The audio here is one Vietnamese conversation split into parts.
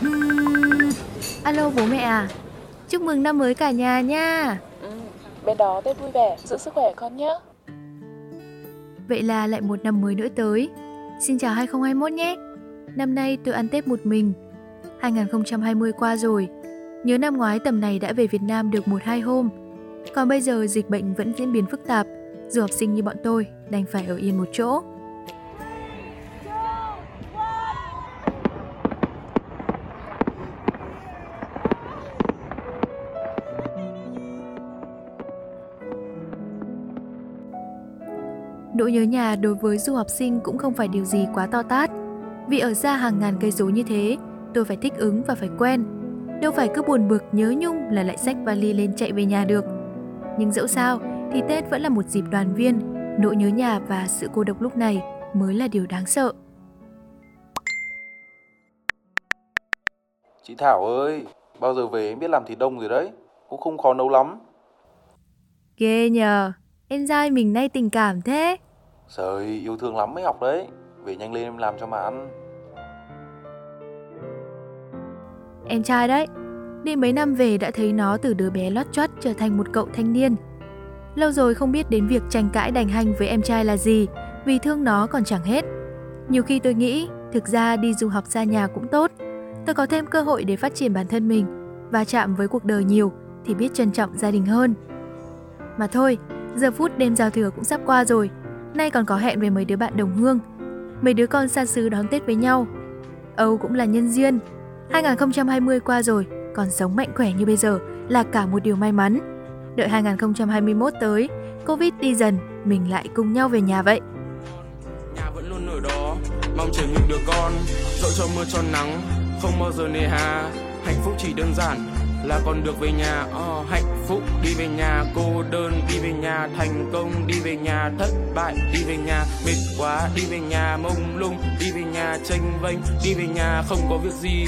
Uhm, alo bố mẹ à. Chúc mừng năm mới cả nhà nha. Ừ, Bên đó Tết vui vẻ, giữ sức khỏe con nhé. Vậy là lại một năm mới nữa tới. Xin chào 2021 nhé. Năm nay tôi ăn Tết một mình. 2020 qua rồi. Nhớ năm ngoái tầm này đã về Việt Nam được một hai hôm. Còn bây giờ dịch bệnh vẫn diễn biến phức tạp. Dù học sinh như bọn tôi đành phải ở yên một chỗ Nỗi nhớ nhà đối với du học sinh cũng không phải điều gì quá to tát. Vì ở xa hàng ngàn cây số như thế, tôi phải thích ứng và phải quen. Đâu phải cứ buồn bực nhớ nhung là lại xách vali lên chạy về nhà được. Nhưng dẫu sao thì Tết vẫn là một dịp đoàn viên, nỗi nhớ nhà và sự cô độc lúc này mới là điều đáng sợ. Chị Thảo ơi, bao giờ về em biết làm thịt đông rồi đấy, cũng không khó nấu lắm. Ghê nhờ, em trai mình nay tình cảm thế. Trời, yêu thương lắm mới học đấy. Về nhanh lên em làm cho mà ăn. Em trai đấy, đi mấy năm về đã thấy nó từ đứa bé lót chót trở thành một cậu thanh niên. Lâu rồi không biết đến việc tranh cãi đành hành với em trai là gì, vì thương nó còn chẳng hết. Nhiều khi tôi nghĩ, thực ra đi du học xa nhà cũng tốt. Tôi có thêm cơ hội để phát triển bản thân mình, và chạm với cuộc đời nhiều thì biết trân trọng gia đình hơn. Mà thôi, giờ phút đêm giao thừa cũng sắp qua rồi, nay còn có hẹn với mấy đứa bạn đồng hương. Mấy đứa con xa xứ đón Tết với nhau. Âu cũng là nhân duyên. 2020 qua rồi, còn sống mạnh khỏe như bây giờ là cả một điều may mắn. Đợi 2021 tới, Covid đi dần, mình lại cùng nhau về nhà vậy. Nhà vẫn luôn ở đó, mong chờ những đứa con, dẫu cho mưa cho nắng, không bao giờ nề hà. Hạnh phúc chỉ đơn giản, là còn được về nhà oh, hạnh phúc đi về nhà cô đơn đi về nhà thành công đi về nhà thất bại đi về nhà mệt quá đi về nhà mông lung đi về nhà tranh vênh đi về nhà không có việc gì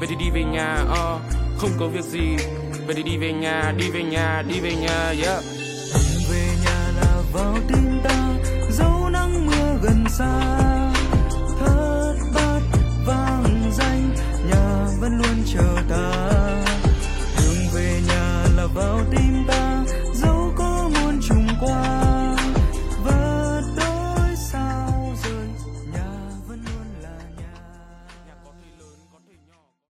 về thì đi về nhà oh, không có việc gì về thì đi về nhà đi về nhà đi về nhà yeah về nhà là vào tim ta dấu nắng mưa gần xa thất bát vang danh nhà vẫn luôn chờ